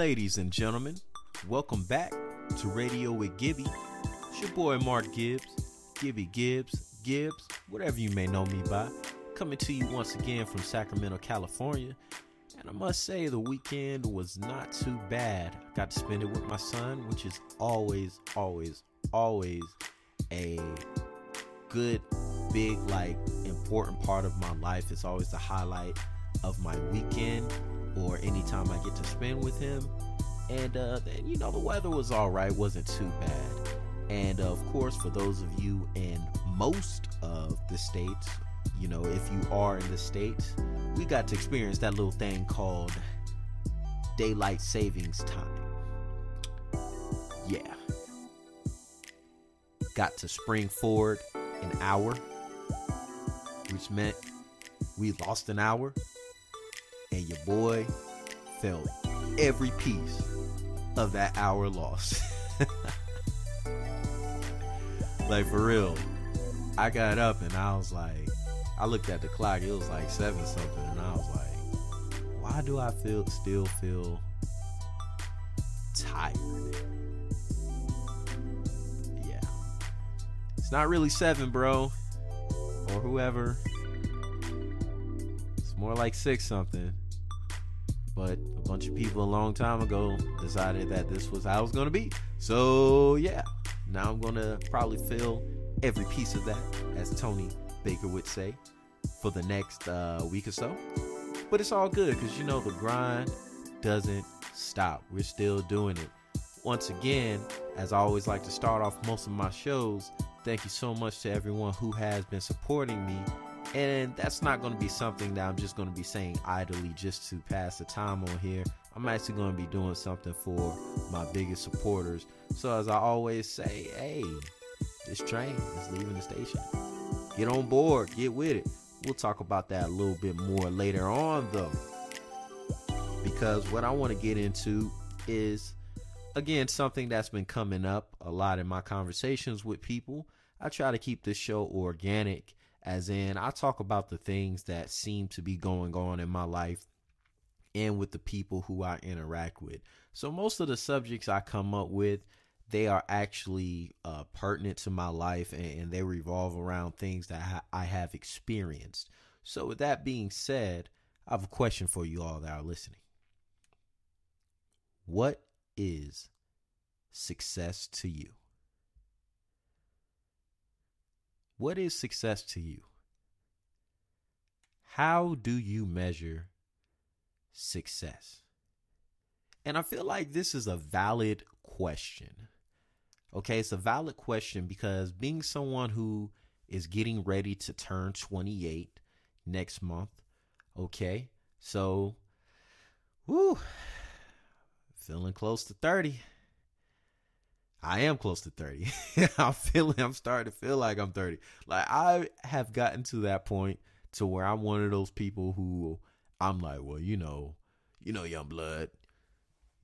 Ladies and gentlemen, welcome back to Radio with Gibby. It's your boy Mark Gibbs, Gibby Gibbs, Gibbs, whatever you may know me by. Coming to you once again from Sacramento, California. And I must say, the weekend was not too bad. Got to spend it with my son, which is always, always, always a good, big, like important part of my life. It's always the highlight of my weekend or anytime I get to spend with him. And uh, then, you know, the weather was all right, wasn't too bad. And uh, of course, for those of you in most of the states, you know, if you are in the states, we got to experience that little thing called daylight savings time. Yeah. Got to spring forward an hour, which meant we lost an hour and your boy felt every piece of that hour lost. like for real. I got up and I was like, I looked at the clock, it was like seven something, and I was like, why do I feel still feel tired? Yeah. It's not really seven, bro. Or whoever. It's more like six something. But a bunch of people a long time ago decided that this was how it was gonna be. So yeah. Now I'm gonna probably fill every piece of that, as Tony Baker would say, for the next uh, week or so. But it's all good because you know the grind doesn't stop. We're still doing it. Once again, as I always like to start off most of my shows, thank you so much to everyone who has been supporting me. And that's not going to be something that I'm just going to be saying idly just to pass the time on here. I'm actually going to be doing something for my biggest supporters. So, as I always say, hey, this train is leaving the station. Get on board, get with it. We'll talk about that a little bit more later on, though. Because what I want to get into is, again, something that's been coming up a lot in my conversations with people. I try to keep this show organic, as in, I talk about the things that seem to be going on in my life and with the people who I interact with. So, most of the subjects I come up with they are actually uh, pertinent to my life and, and, they revolve around things that ha- I have experienced. So, with that being said, I have a question for you all that are listening. What is success to you? What is success to you? How do you measure success? And I feel like this is a valid question Okay, it's a valid question because being someone who is getting ready to turn 28 next month, okay, so, whoo, feeling close to 30. I am close to 30. I'm feeling, I'm starting to feel like I'm 30. Like, I have gotten to that point to where I'm one of those people who I'm like, well, you know, you know, young blood,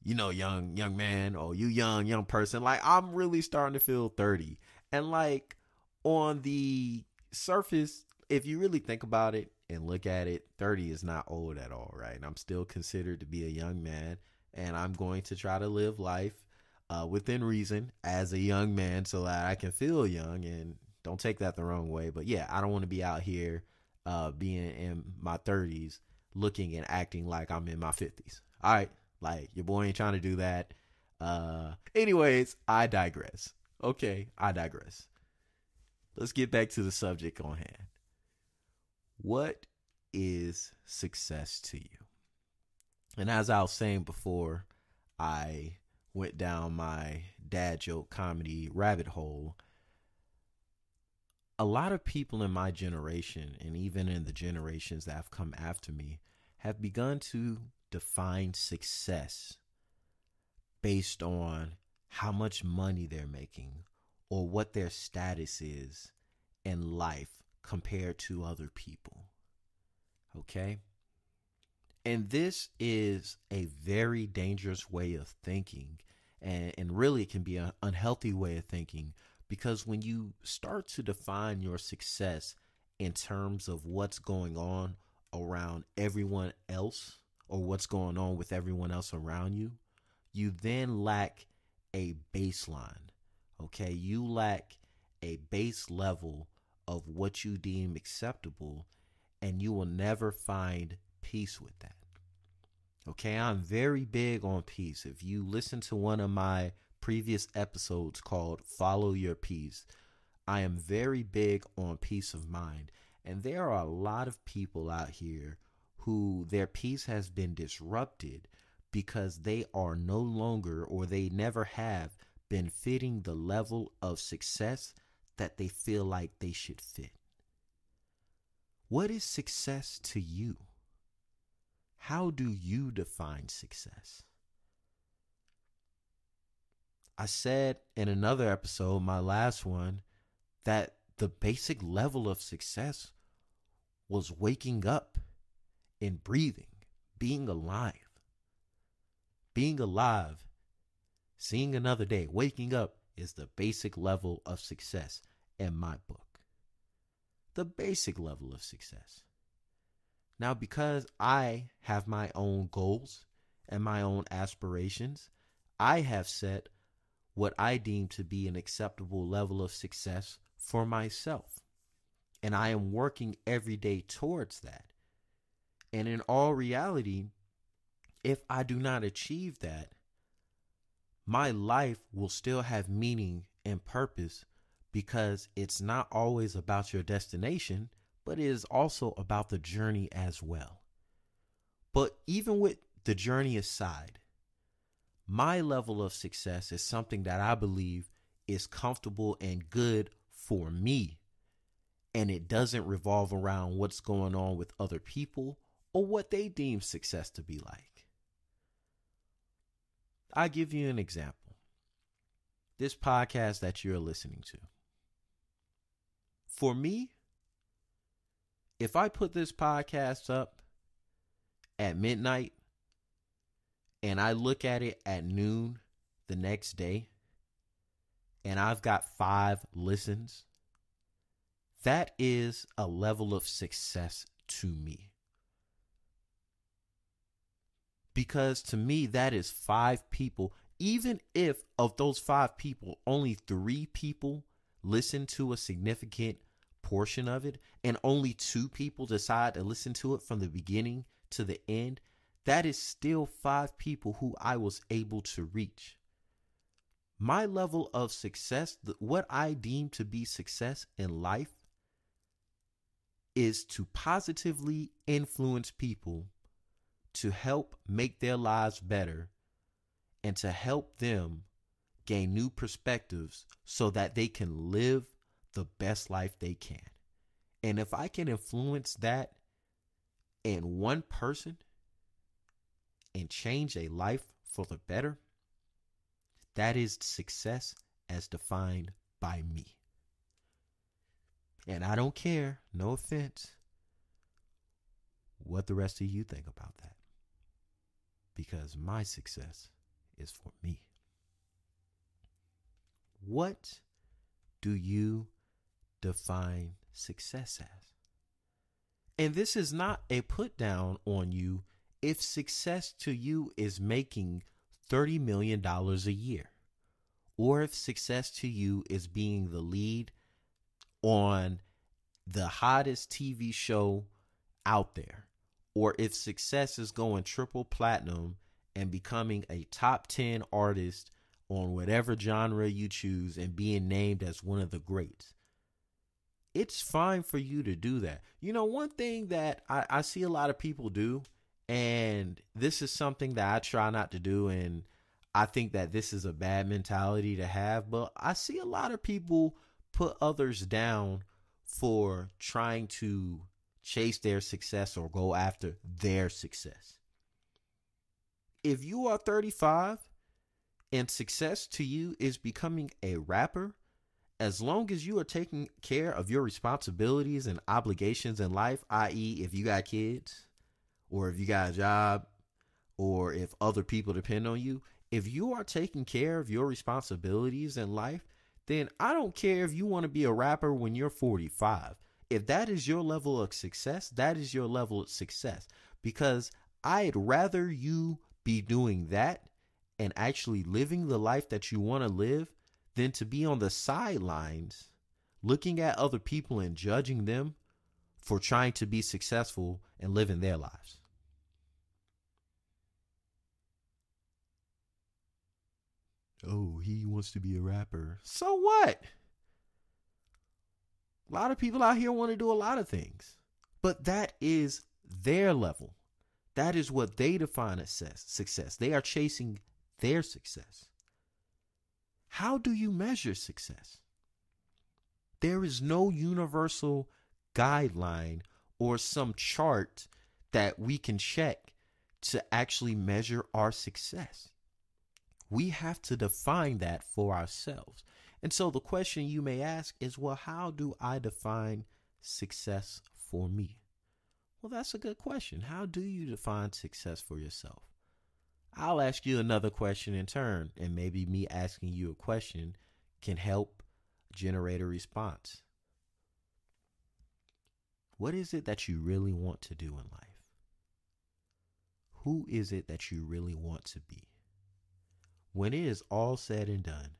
you know, young young man or you young young person. Like I'm really starting to feel 30. And like on the surface, if you really think about it and look at it, 30 is not old at all, right? And I'm still considered to be a young man and I'm going to try to live life uh, within reason as a young man so that I can feel young and don't take that the wrong way. But yeah, I don't want to be out here uh, being in my 30s looking and acting like I'm in my 50s. All right. Like your boy ain't trying to do that. Uh anyways, I digress. Okay, I digress. Let's get back to the subject on hand. What is success to you? And as I was saying before, I went down my dad joke comedy rabbit hole. A lot of people in my generation, and even in the generations that have come after me, have begun to define success based on how much money they're making or what their status is in life compared to other people. Okay? And this is a very dangerous way of thinking. And, and really, it can be an unhealthy way of thinking because when you start to define your success in terms of what's going on around everyone else, or what's going on with everyone else around you, you then lack a baseline. Okay, you lack a base level of what you deem acceptable, and you will never find peace with that. Okay, I'm very big on peace. If you listen to one of my previous episodes called Follow Your Peace, I am very big on peace of mind. And there are a lot of people out here who their peace has been disrupted because they are no longer or they never have been fitting the level of success that they feel like they should fit. What is success to you? How do you define success? I said in another episode, my last one, that the basic level of success was waking up and breathing, being alive. Being alive, seeing another day, waking up is the basic level of success in my book. The basic level of success. Now, because I have my own goals and my own aspirations, I have set what I deem to be an acceptable level of success for myself. And I am working every day towards that. And in all reality, if I do not achieve that, my life will still have meaning and purpose because it's not always about your destination, but it is also about the journey as well. But even with the journey aside, my level of success is something that I believe is comfortable and good for me. And it doesn't revolve around what's going on with other people or what they deem success to be like. I give you an example. This podcast that you're listening to. For me, if I put this podcast up at midnight and I look at it at noon the next day and I've got five listens, that is a level of success to me. Because to me, that is five people. Even if of those five people, only three people listen to a significant portion of it and only two people decide to listen to it from the beginning to the end, that is still five people who I was able to reach. My level of success, what I deem to be success in life, is to positively influence people to help make their lives better and to help them gain new perspectives so that they can live the best life they can. And if I can influence that in one person and change a life for the better, that is success as defined by me. And I don't care, no offense, what the rest of you think about that. Because my success is for me. What do you define success as? And this is not a put down on you if success to you is making $30 million a year, or if success to you is being the lead on the hottest TV show out there, or if success is going triple platinum and becoming a top 10 artist on whatever genre you choose and being named as one of the greats. It's fine for you to do that. You know, one thing that I, I see a lot of people do, and this is something that I try not to do, and I think that this is a bad mentality to have, but I see a lot of people put others down for trying to chase their success or go after their success. If you are 35 and success to you is becoming a rapper, as long as you are taking care of your responsibilities and obligations in life, i.e., if you got kids or if you got a job or if other people depend on you, if you are taking care of your responsibilities in life, then I don't care if you want to be a rapper when you're 45. If that is your level of success, that is your level of success because I'd rather you be doing that and actually living the life that you want to live than to be on the sidelines looking at other people and judging them for trying to be successful and living their lives. Oh, he wants to be a rapper. So what? A lot of people out here want to do a lot of things, but that is their level. That is what they define as success. They are chasing their success. How do you measure success? There is no universal guideline or some chart that we can check to actually measure our success. We have to define that for ourselves. And so the question you may ask is well, how do I define success for me? Well, that's a good question. How do you define success for yourself? I'll ask you another question in turn, and maybe me asking you a question can help generate a response. What is it that you really want to do in life? Who is it that you really want to be? When it is all said and done,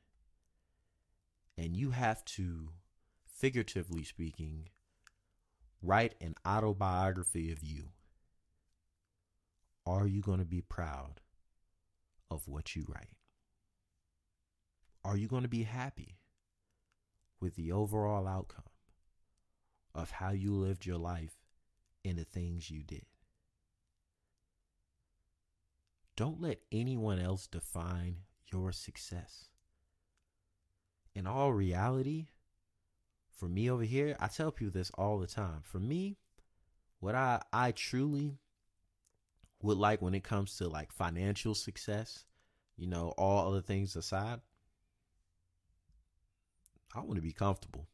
and you have to, figuratively speaking, write an autobiography of you, are you going to be proud of what you write? Are you going to be happy with the overall outcome of how you lived your life and the things you did? Don't let anyone else define your success. In all reality, for me over here, I tell people this all the time. For me, what I I truly would like when it comes to like financial success, you know, all other things aside, I want to be comfortable.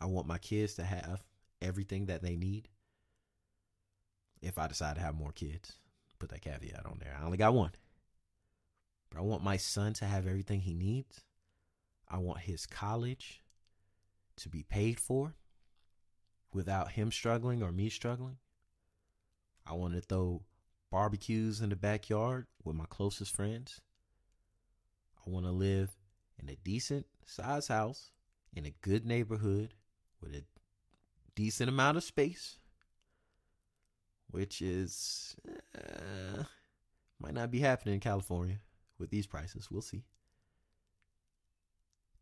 I want my kids to have everything that they need. If I decide to have more kids, put that caveat on there. I only got one. But I want my son to have everything he needs. I want his college to be paid for without him struggling or me struggling. I want to throw barbecues in the backyard with my closest friends. I want to live in a decent size house in a good neighborhood with a decent amount of space, which is uh, might not be happening in California with these prices. We'll see.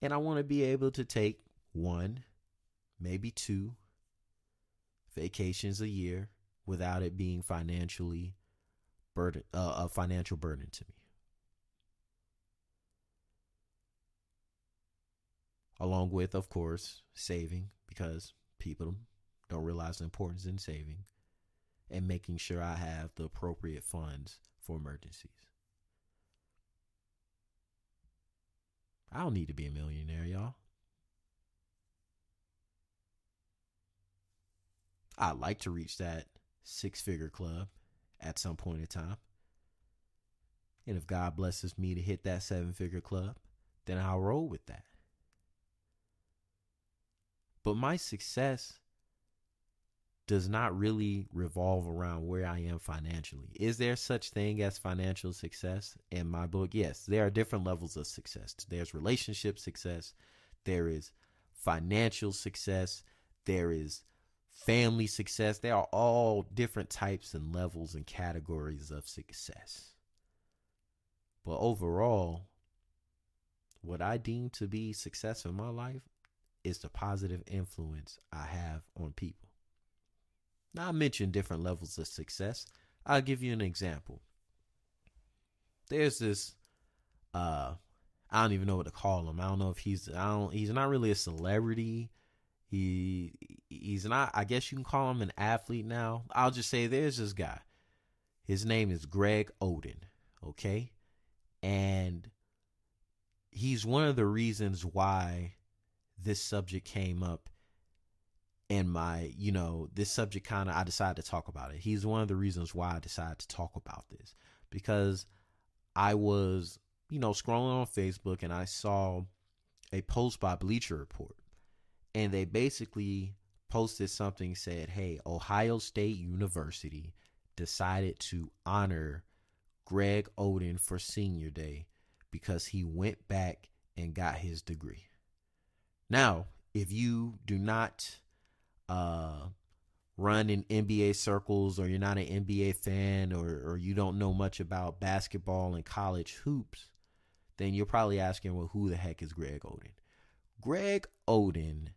And I want to be able to take one, maybe two vacations a year without it being financially burden uh, a financial burden to me. Along with, of course, saving because people don't realize the importance in saving and making sure I have the appropriate funds for emergencies. I don't need to be a millionaire, y'all. I'd like to reach that six figure club at some point in time. And if God blesses me to hit that seven figure club, then I'll roll with that. But my success does not really revolve around where I am financially. Is there such thing as financial success in my book? Yes, there are different levels of success. There's relationship success, there is financial success, there is family success. They are all different types and levels and categories of success. But overall, what I deem to be success in my life is the positive influence I have on people. Now, I mentioned different levels of success. I'll give you an example. There's this, uh, I don't even know what to call him. I don't know if he's, I don't, he's not really a celebrity. He he's not I guess you can call him an athlete now. I'll just say there's this guy. His name is Greg Oden, okay? And he's one of the reasons why this subject came up in my, you know, this subject kind of I decided to talk about it. He's one of the reasons why I decided to talk about this because I was, you know, scrolling on Facebook and I saw a post by Bleacher Report and they basically posted something said, "Hey, Ohio State University decided to honor Greg Oden for senior day because he went back and got his degree. Now, if you do not uh, run in NBA circles or you're not an NBA fan or, or you don't know much about basketball and college hoops, then you're probably asking, well, who the heck is Greg Oden? Greg Oden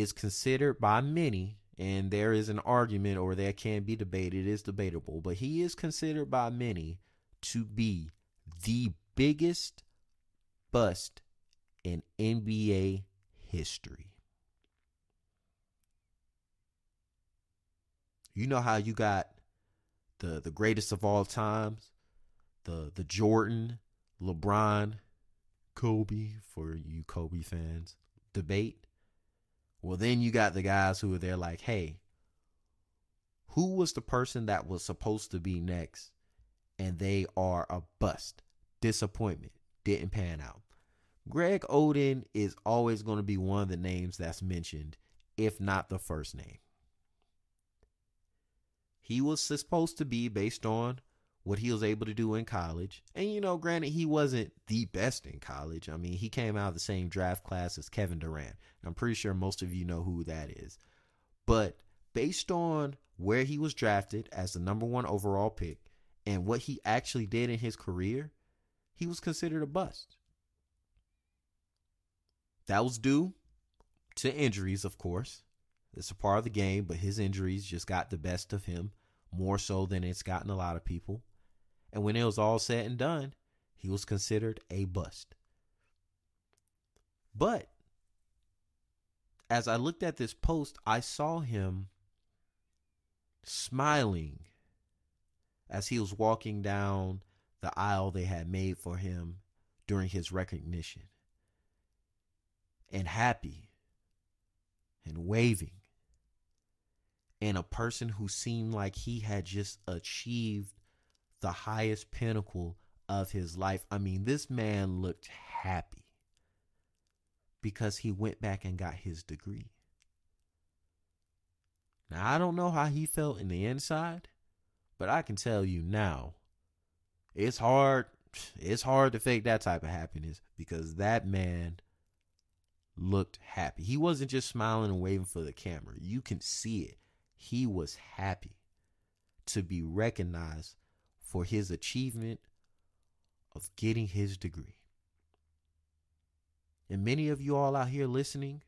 is considered by many, and there is an argument or there can be debate, it is debatable, but he is considered by many to be the biggest bust in NBA history. You know how you got the the greatest of all times, the the Jordan, LeBron, Kobe for you Kobe fans debate. Well, then you got the guys who are there like, hey, who was the person that was supposed to be next and they are a bust, disappointment, didn't pan out. Greg Oden is always going to be one of the names that's mentioned, if not the first name. He was supposed to be based on what he was able to do in college. And, you know, granted, he wasn't the best in college. I mean, he came out of the same draft class as Kevin Durant. I'm pretty sure most of you know who that is. But based on where he was drafted as the number one overall pick and what he actually did in his career, he was considered a bust. That was due to injuries, of course. It's a part of the game, but his injuries just got the best of him more so than it's gotten a lot of people. And when it was all said and done, he was considered a bust. But as I looked at this post, I saw him smiling as he was walking down the aisle they had made for him during his recognition. And happy and waving. And a person who seemed like he had just achieved the highest pinnacle of his life. I mean, this man looked happy because he went back and got his degree. Now, I don't know how he felt in the inside, but I can tell you now, it's hard. It's hard to fake that type of happiness because that man looked happy. He wasn't just smiling and waving for the camera. You can see it. He was happy to be recognized for his achievement of getting his degree. And many of you all out here listening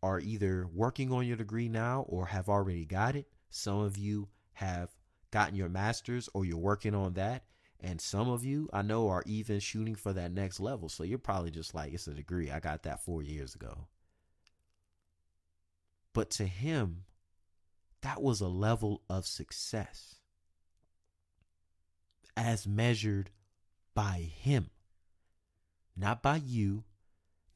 are either working on your degree now or have already got it. Some of you have gotten your master's or you're working on that. And some of you I know are even shooting for that next level. So you're probably just like, it's a degree. I got that four years ago. But to him, that was a level of success as measured by him, not by you,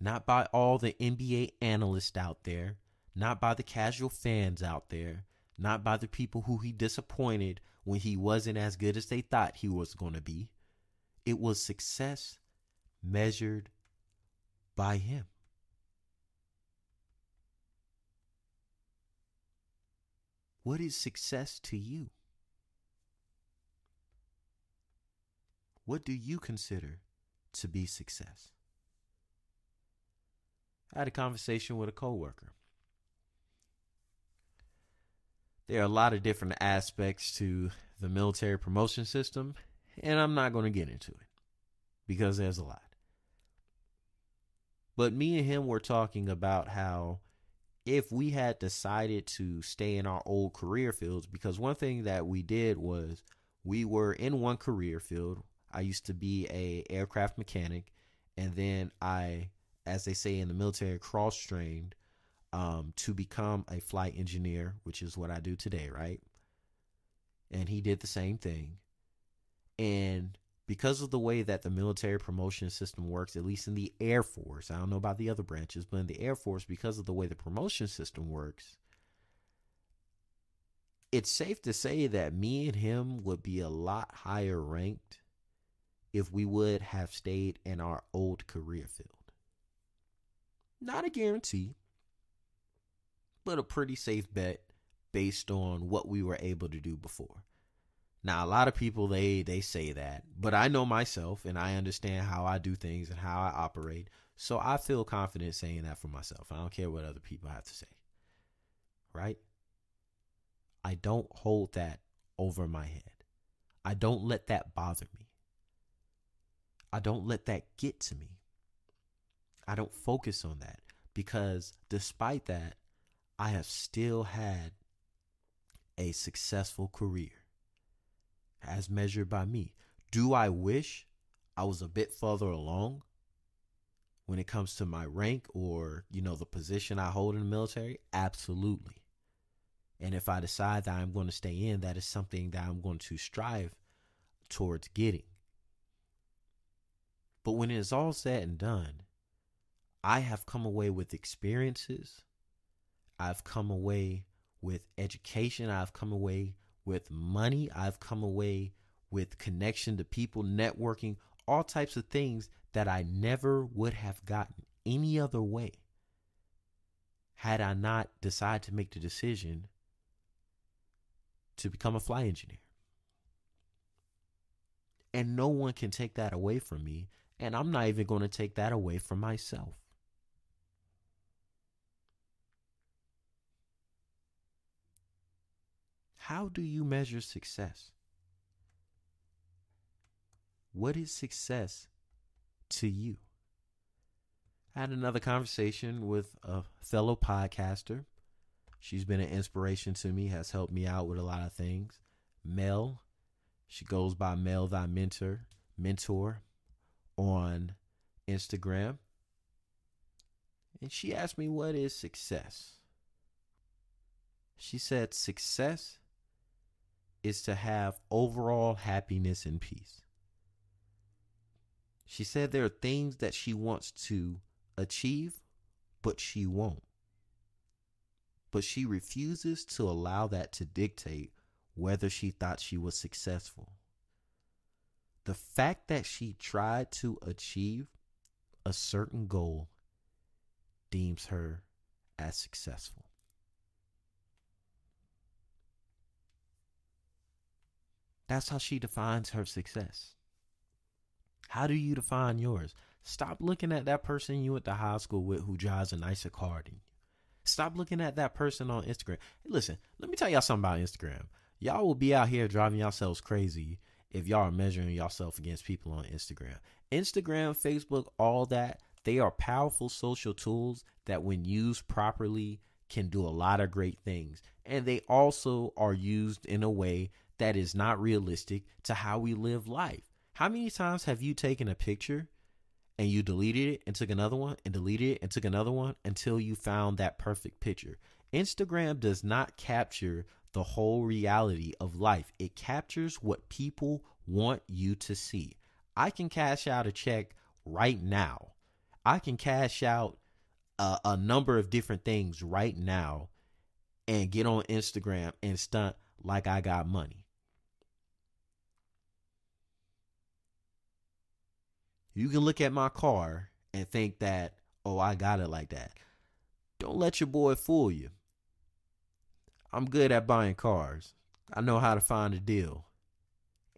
not by all the NBA analysts out there, not by the casual fans out there, not by the people who he disappointed when he wasn't as good as they thought he was going to be. It was success measured by him. What is success to you? What do you consider to be success? I had a conversation with a coworker. There are a lot of different aspects to the military promotion system, and I'm not going to get into it because there's a lot. But me and him were talking about how if we had decided to stay in our old career fields, because one thing that we did was we were in one career field, I used to be a aircraft mechanic, and then I, as they say in the military, cross trained um, to become a flight engineer, which is what I do today, right? And he did the same thing, and because of the way that the military promotion system works, at least in the Air Force, I don't know about the other branches, but in the Air Force, because of the way the promotion system works, it's safe to say that me and him would be a lot higher ranked if we would have stayed in our old career field. Not a guarantee, but a pretty safe bet based on what we were able to do before. Now, a lot of people they they say that, but I know myself and I understand how I do things and how I operate. So I feel confident saying that for myself. I don't care what other people have to say. Right? I don't hold that over my head. I don't let that bother me. I don't let that get to me. I don't focus on that because despite that, I have still had a successful career as measured by me. Do I wish I was a bit further along when it comes to my rank or, you know, the position I hold in the military? Absolutely. And if I decide that I'm going to stay in, that is something that I'm going to strive towards getting. But when it is all said and done, I have come away with experiences. I've come away with education. I've come away with money. I've come away with connection to people, networking, all types of things that I never would have gotten any other way had I not decided to make the decision to become a flight engineer. And no one can take that away from me. And I'm not even going to take that away from myself. How do you measure success? What is success to you? I had another conversation with a fellow podcaster. She's been an inspiration to me, has helped me out with a lot of things. Mel, she goes by Mel Thy Mentor, mentor on Instagram. And she asked me, What is success? She said, Success is to have overall happiness and peace. She said there are things that she wants to achieve, but she won't. But she refuses to allow that to dictate whether she thought she was successful. The fact that she tried to achieve a certain goal deems her as successful. That's how she defines her success. How do you define yours? Stop looking at that person you went to high school with who drives a nicer car than you. Stop looking at that person on Instagram. Hey, listen, let me tell y'all something about Instagram. Y'all will be out here driving yourselves crazy if y'all are measuring yourself against people on Instagram. Instagram, Facebook, all that, they are powerful social tools that, when used properly, can do a lot of great things. And they also are used in a way that is not realistic to how we live life. How many times have you taken a picture and you deleted it and took another one and deleted it and took another one until you found that perfect picture? Instagram does not capture the whole reality of life, it captures what people want you to see. I can cash out a check right now. I can cash out a, a number of different things right now and get on Instagram and stunt like I got money. You can look at my car and think that, oh, I got it like that. Don't let your boy fool you. I'm good at buying cars. I know how to find a deal.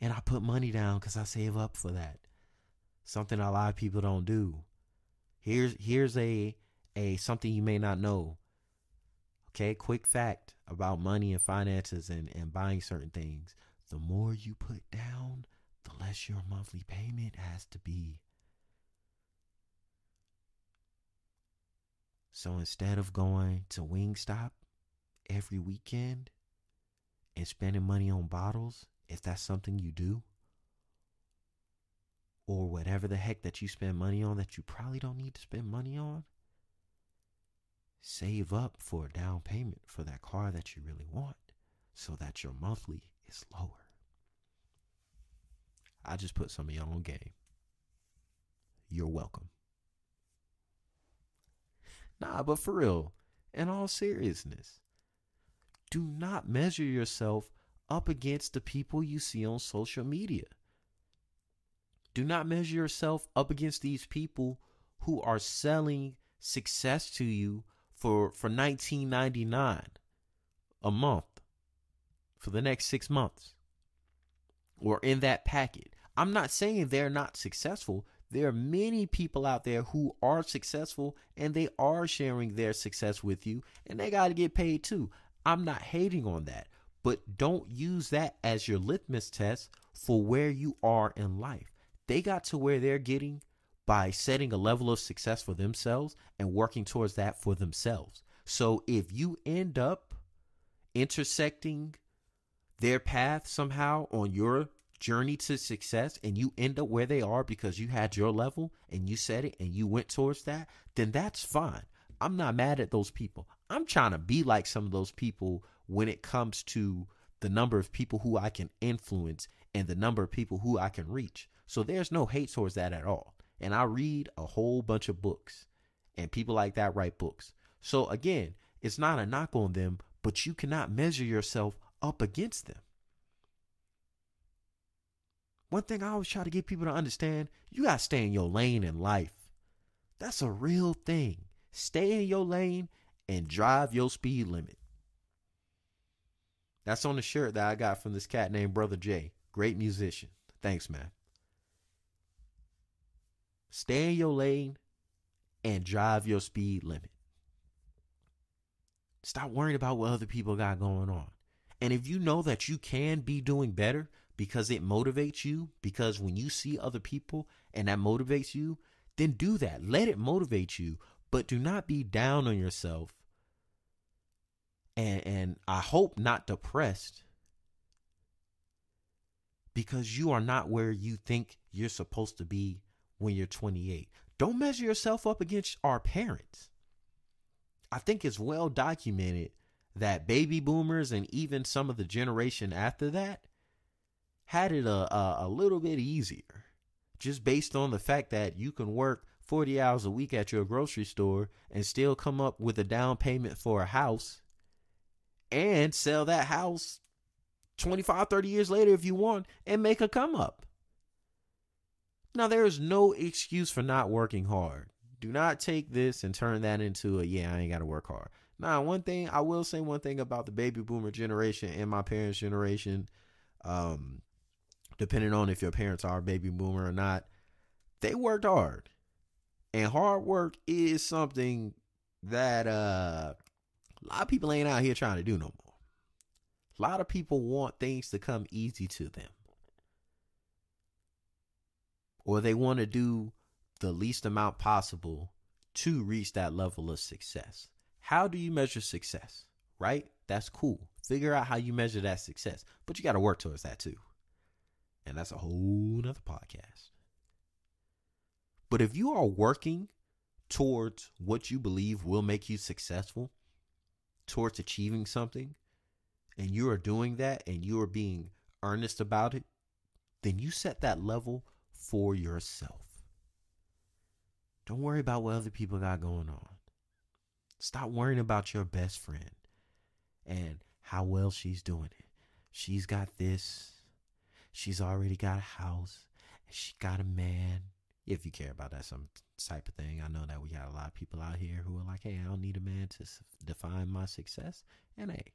And I put money down because I save up for that. Something a lot of people don't do. Here's here's a a something you may not know. Okay, quick fact about money and finances and, and buying certain things. The more you put down, the less your monthly payment has to be. So instead of going to Wingstop every weekend and spending money on bottles, if that's something you do, or whatever the heck that you spend money on that you probably don't need to spend money on, save up for a down payment for that car that you really want so that your monthly is lower. I just put some of y'all on game. You're welcome. Nah, but for real, in all seriousness, do not measure yourself up against the people you see on social media. Do not measure yourself up against these people who are selling success to you for for 19.99 a month for the next 6 months. or in that packet. I'm not saying they're not successful. There are many people out there who are successful and they are sharing their success with you and they got to get paid too. I'm not hating on that, but don't use that as your litmus test for where you are in life. They got to where they're getting by setting a level of success for themselves and working towards that for themselves. So if you end up intersecting their path somehow on your journey to success and you end up where they are because you had your level and you set it and you went towards that, then that's fine. I'm not mad at those people. I'm trying to be like some of those people when it comes to the number of people who I can influence and the number of people who I can reach. So there's no hate towards that at all. And I read a whole bunch of books, and people like that write books. So again, it's not a knock on them, but you cannot measure yourself up against them. One thing I always try to get people to understand you got to stay in your lane in life. That's a real thing. Stay in your lane and drive your speed limit. That's on the shirt that I got from this cat named Brother J. Great musician. Thanks, man. Stay in your lane and drive your speed limit. Stop worrying about what other people got going on. And if you know that you can be doing better because it motivates you, because when you see other people and that motivates you, then do that. Let it motivate you, but do not be down on yourself. And and I hope not depressed because you are not where you think you're supposed to be when you're 28. Don't measure yourself up against our parents. I think it's well documented that baby boomers and even some of the generation after that had it a, a, a, little bit easier just based on the fact that you can work 40 hours a week at your grocery store and still come up with a down payment for a house and sell that house 25 30 years later if you want and make a come up now there is no excuse for not working hard do not take this and turn that into a yeah, I ain't got to work hard. Now, one thing I will say one thing about the baby boomer generation and my parents' generation, um, depending on if your parents are baby boomer or not, they worked hard. And hard work is something that uh, a lot of people ain't out here trying to do no more. A lot of people want things to come easy to them. Or they want to do the least amount possible to reach that level of success. How do you measure success? Right? That's cool. Figure out how you measure that success, but you got to work towards that too. And that's a whole nother podcast. But if you are working towards what you believe will make you successful, towards achieving something, and you are doing that and you are being earnest about it, then you set that level for yourself. Don't worry about what other people got going on. Stop worrying about your best friend and how well she's doing it. She's got this. She's already got a house. And She got a man. If you care about that some type of thing, I know that we got a lot of people out here who are like, "Hey, I don't need a man to define my success." And hey,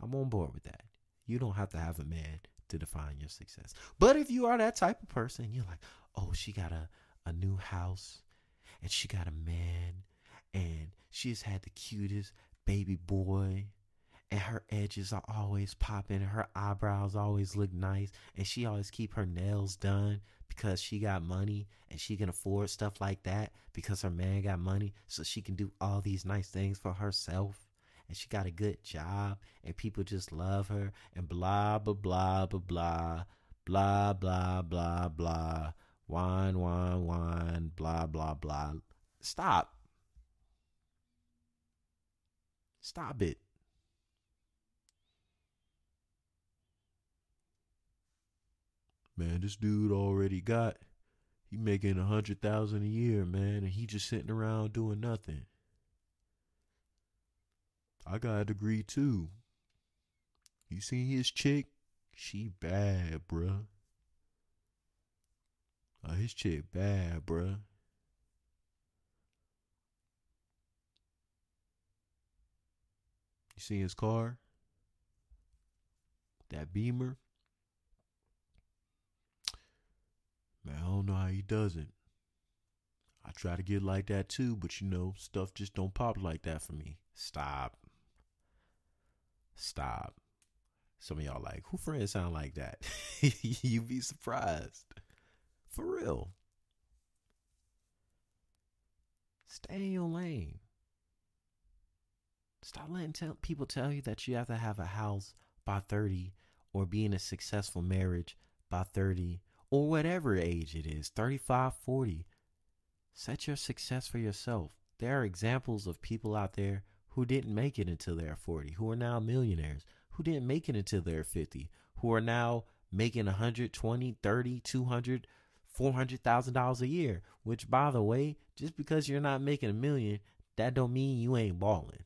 I'm on board with that. You don't have to have a man to define your success. But if you are that type of person, you're like, "Oh, she got a a new house and she got a man and she's had the cutest baby boy and her edges are always popping her eyebrows always look nice and she always keep her nails done because she got money and she can afford stuff like that because her man got money so she can do all these nice things for herself and she got a good job and people just love her and blah blah blah blah blah blah blah blah blah whine, whine, whine, blah, blah, blah. Stop. Stop it. Man, this dude already got he making a hundred thousand a year, man, and he just sitting around doing nothing. I got a degree too. You seen his chick? She bad, bruh. Oh, his chick bad, bruh. You see his car? That Beamer? Know how he does it. I try to get like that too, but you know, stuff just don't pop like that for me. Stop. Stop. Some of y'all like, who friends sound like that? You'd be surprised. For real. Stay in your lane. Stop letting tell, people tell you that you have to have a house by 30 or be in a successful marriage by 30 or whatever age it is 35, 40. Set your success for yourself. There are examples of people out there who didn't make it until they're 40, who are now millionaires, who didn't make it until they're 50, who are now making 120, 30, 200, $400,000 a year, which by the way, just because you're not making a million, that don't mean you ain't balling.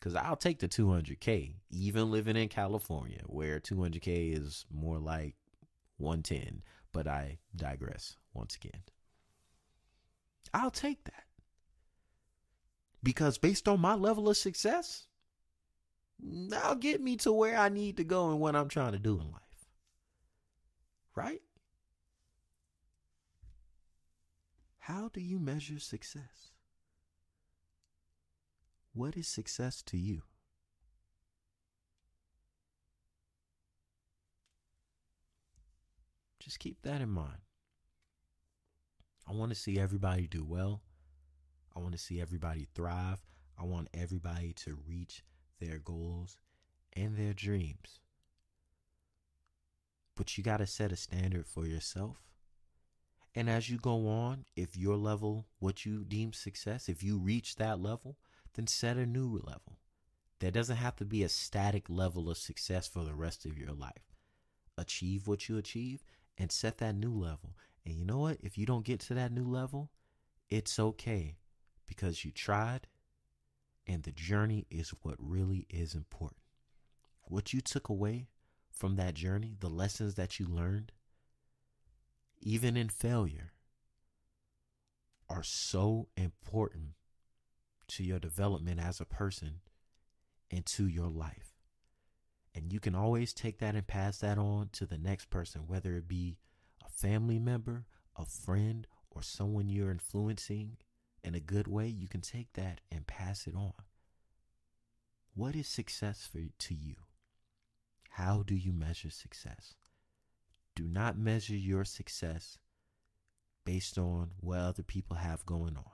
Cause I'll take the 200k, even living in California, where 200k is more like 110. But I digress once again. I'll take that because based on my level of success, that'll get me to where I need to go and what I'm trying to do in life. Right? How do you measure success? What is success to you? Just keep that in mind. I want to see everybody do well. I want to see everybody thrive. I want everybody to reach their goals and their dreams. But you got to set a standard for yourself. And as you go on, if your level, what you deem success, if you reach that level, then set a new level. There doesn't have to be a static level of success for the rest of your life. Achieve what you achieve and set that new level. And you know what? If you don't get to that new level, it's okay because you tried and the journey is what really is important. What you took away from that journey, the lessons that you learned, even in failure, are so important to your development as a person and to your life. And you can always take that and pass that on to the next person, whether it be a family member, a friend, or someone you're influencing in a good way. You can take that and pass it on. What is success for to you? How do you measure success? Do not measure your success based on what other people have going on.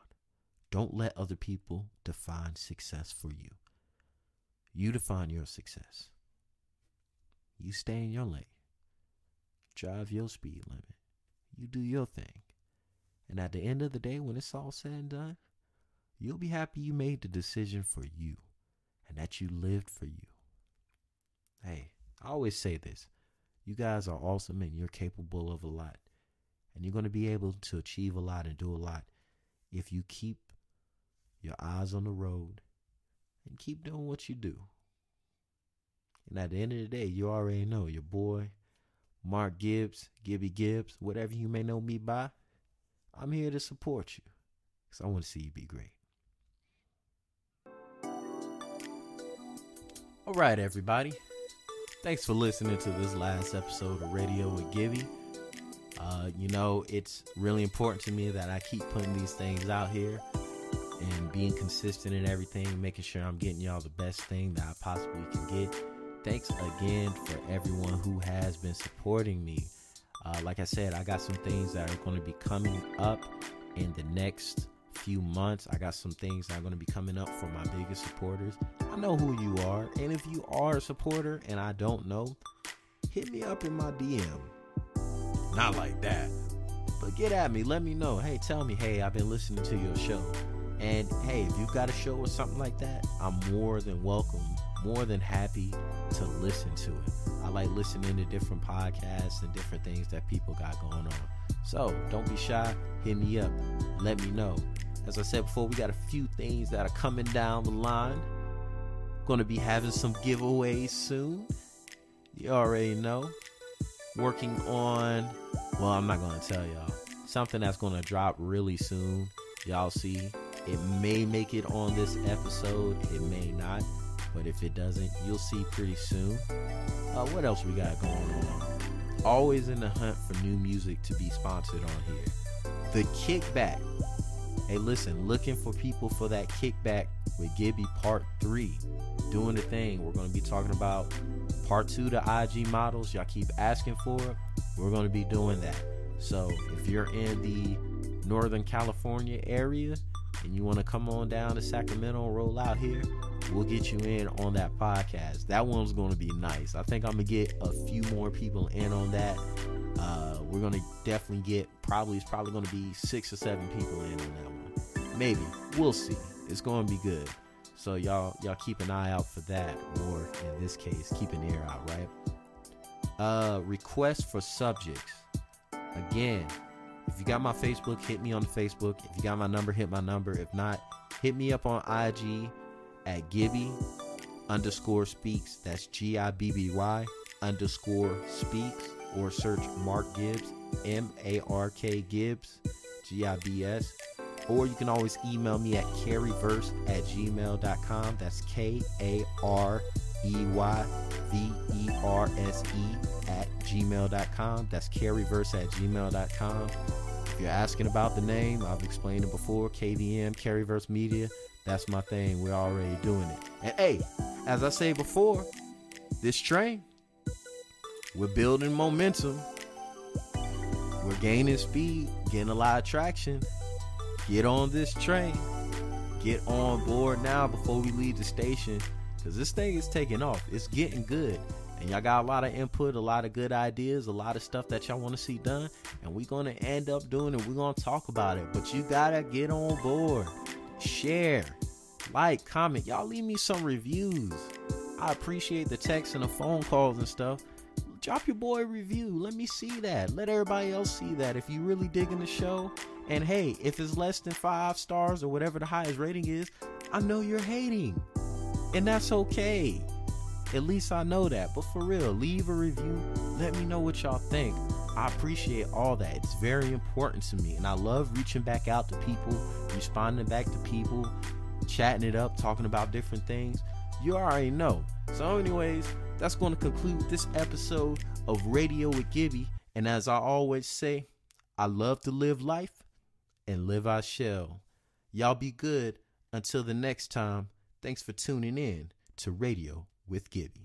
Don't let other people define success for you. You define your success. You stay in your lane. Drive your speed limit. You do your thing. And at the end of the day, when it's all said and done, you'll be happy you made the decision for you and that you lived for you. Hey, I always say this you guys are awesome and you're capable of a lot. And you're going to be able to achieve a lot and do a lot if you keep your eyes on the road, and keep doing what you do. And at the end of the day, you already know your boy, Mark Gibbs, Gibby Gibbs, whatever you may know me by, I'm here to support you because I want to see you be great. All right, everybody. Thanks for listening to this last episode of Radio with Gibby. Uh, you know, it's really important to me that I keep putting these things out here and being consistent in everything, making sure I'm getting y'all the best thing that I possibly can get. Thanks again for everyone who has been supporting me. Uh, like I said, I got some things that are going to be coming up in the next few months. I got some things that are going to be coming up for my biggest supporters. I know who you are. And if you are a supporter and I don't know, hit me up in my DM. Not like that. But get at me. Let me know. Hey, tell me, hey, I've been listening to your show. And hey, if you've got a show or something like that, I'm more than welcome, more than happy to listen to it. I like listening to different podcasts and different things that people got going on. So don't be shy. Hit me up. Let me know. As I said before, we got a few things that are coming down the line. To be having some giveaways soon. You already know. Working on, well, I'm not to tell y'all. Something that's to drop really soon. Y'all see it may make it on this episode, it may not, but if it doesn't, you'll see pretty soon. Uh, what else we got going on? always in the hunt for new music to be sponsored on here. The Kickback. Hey, listen, looking for people for that kickback with Gibby Part 3. Doing the thing. We're going to be talking about Part 2 to IG models. Y'all keep asking for it. We're going to be doing that. So if you're in the Northern California area and you want to come on down to Sacramento and roll out here, we'll get you in on that podcast. That one's going to be nice. I think I'm going to get a few more people in on that. Uh, we're going to definitely get probably, it's probably going to be six or seven people in on that one. Maybe. We'll see. It's going to be good. So y'all y'all keep an eye out for that, or in this case, keep an ear out, right? Uh, request for subjects. Again, if you got my Facebook, hit me on the Facebook. If you got my number, hit my number. If not, hit me up on IG at Gibby underscore speaks. That's G I B B Y underscore speaks. Or search Mark Gibbs, M A R K Gibbs, G I B S. Or you can always email me at careyverse at gmail.com. That's K A R E Y V E R S E at gmail.com. That's careyverse at gmail.com. If you're asking about the name, I've explained it before. KVM, Careyverse Media. That's my thing. We're already doing it. And hey, as I say before, this train, we're building momentum. We're gaining speed, getting a lot of traction. Get on this train. Get on board now before we leave the station. Because this thing is taking off. It's getting good. And y'all got a lot of input, a lot of good ideas, a lot of stuff that y'all want to see done. And we're going to end up doing it. We're going to talk about it. But you got to get on board. Share, like, comment. Y'all leave me some reviews. I appreciate the texts and the phone calls and stuff. Drop your boy a review. Let me see that. Let everybody else see that. If you really digging the show, and hey, if it's less than five stars or whatever the highest rating is, I know you're hating. And that's okay. At least I know that. But for real, leave a review. Let me know what y'all think. I appreciate all that. It's very important to me. And I love reaching back out to people, responding back to people, chatting it up, talking about different things. You already know. So, anyways, that's going to conclude this episode of Radio with Gibby. And as I always say, I love to live life and live I shall. Y'all be good. Until the next time, thanks for tuning in to Radio with Gibby.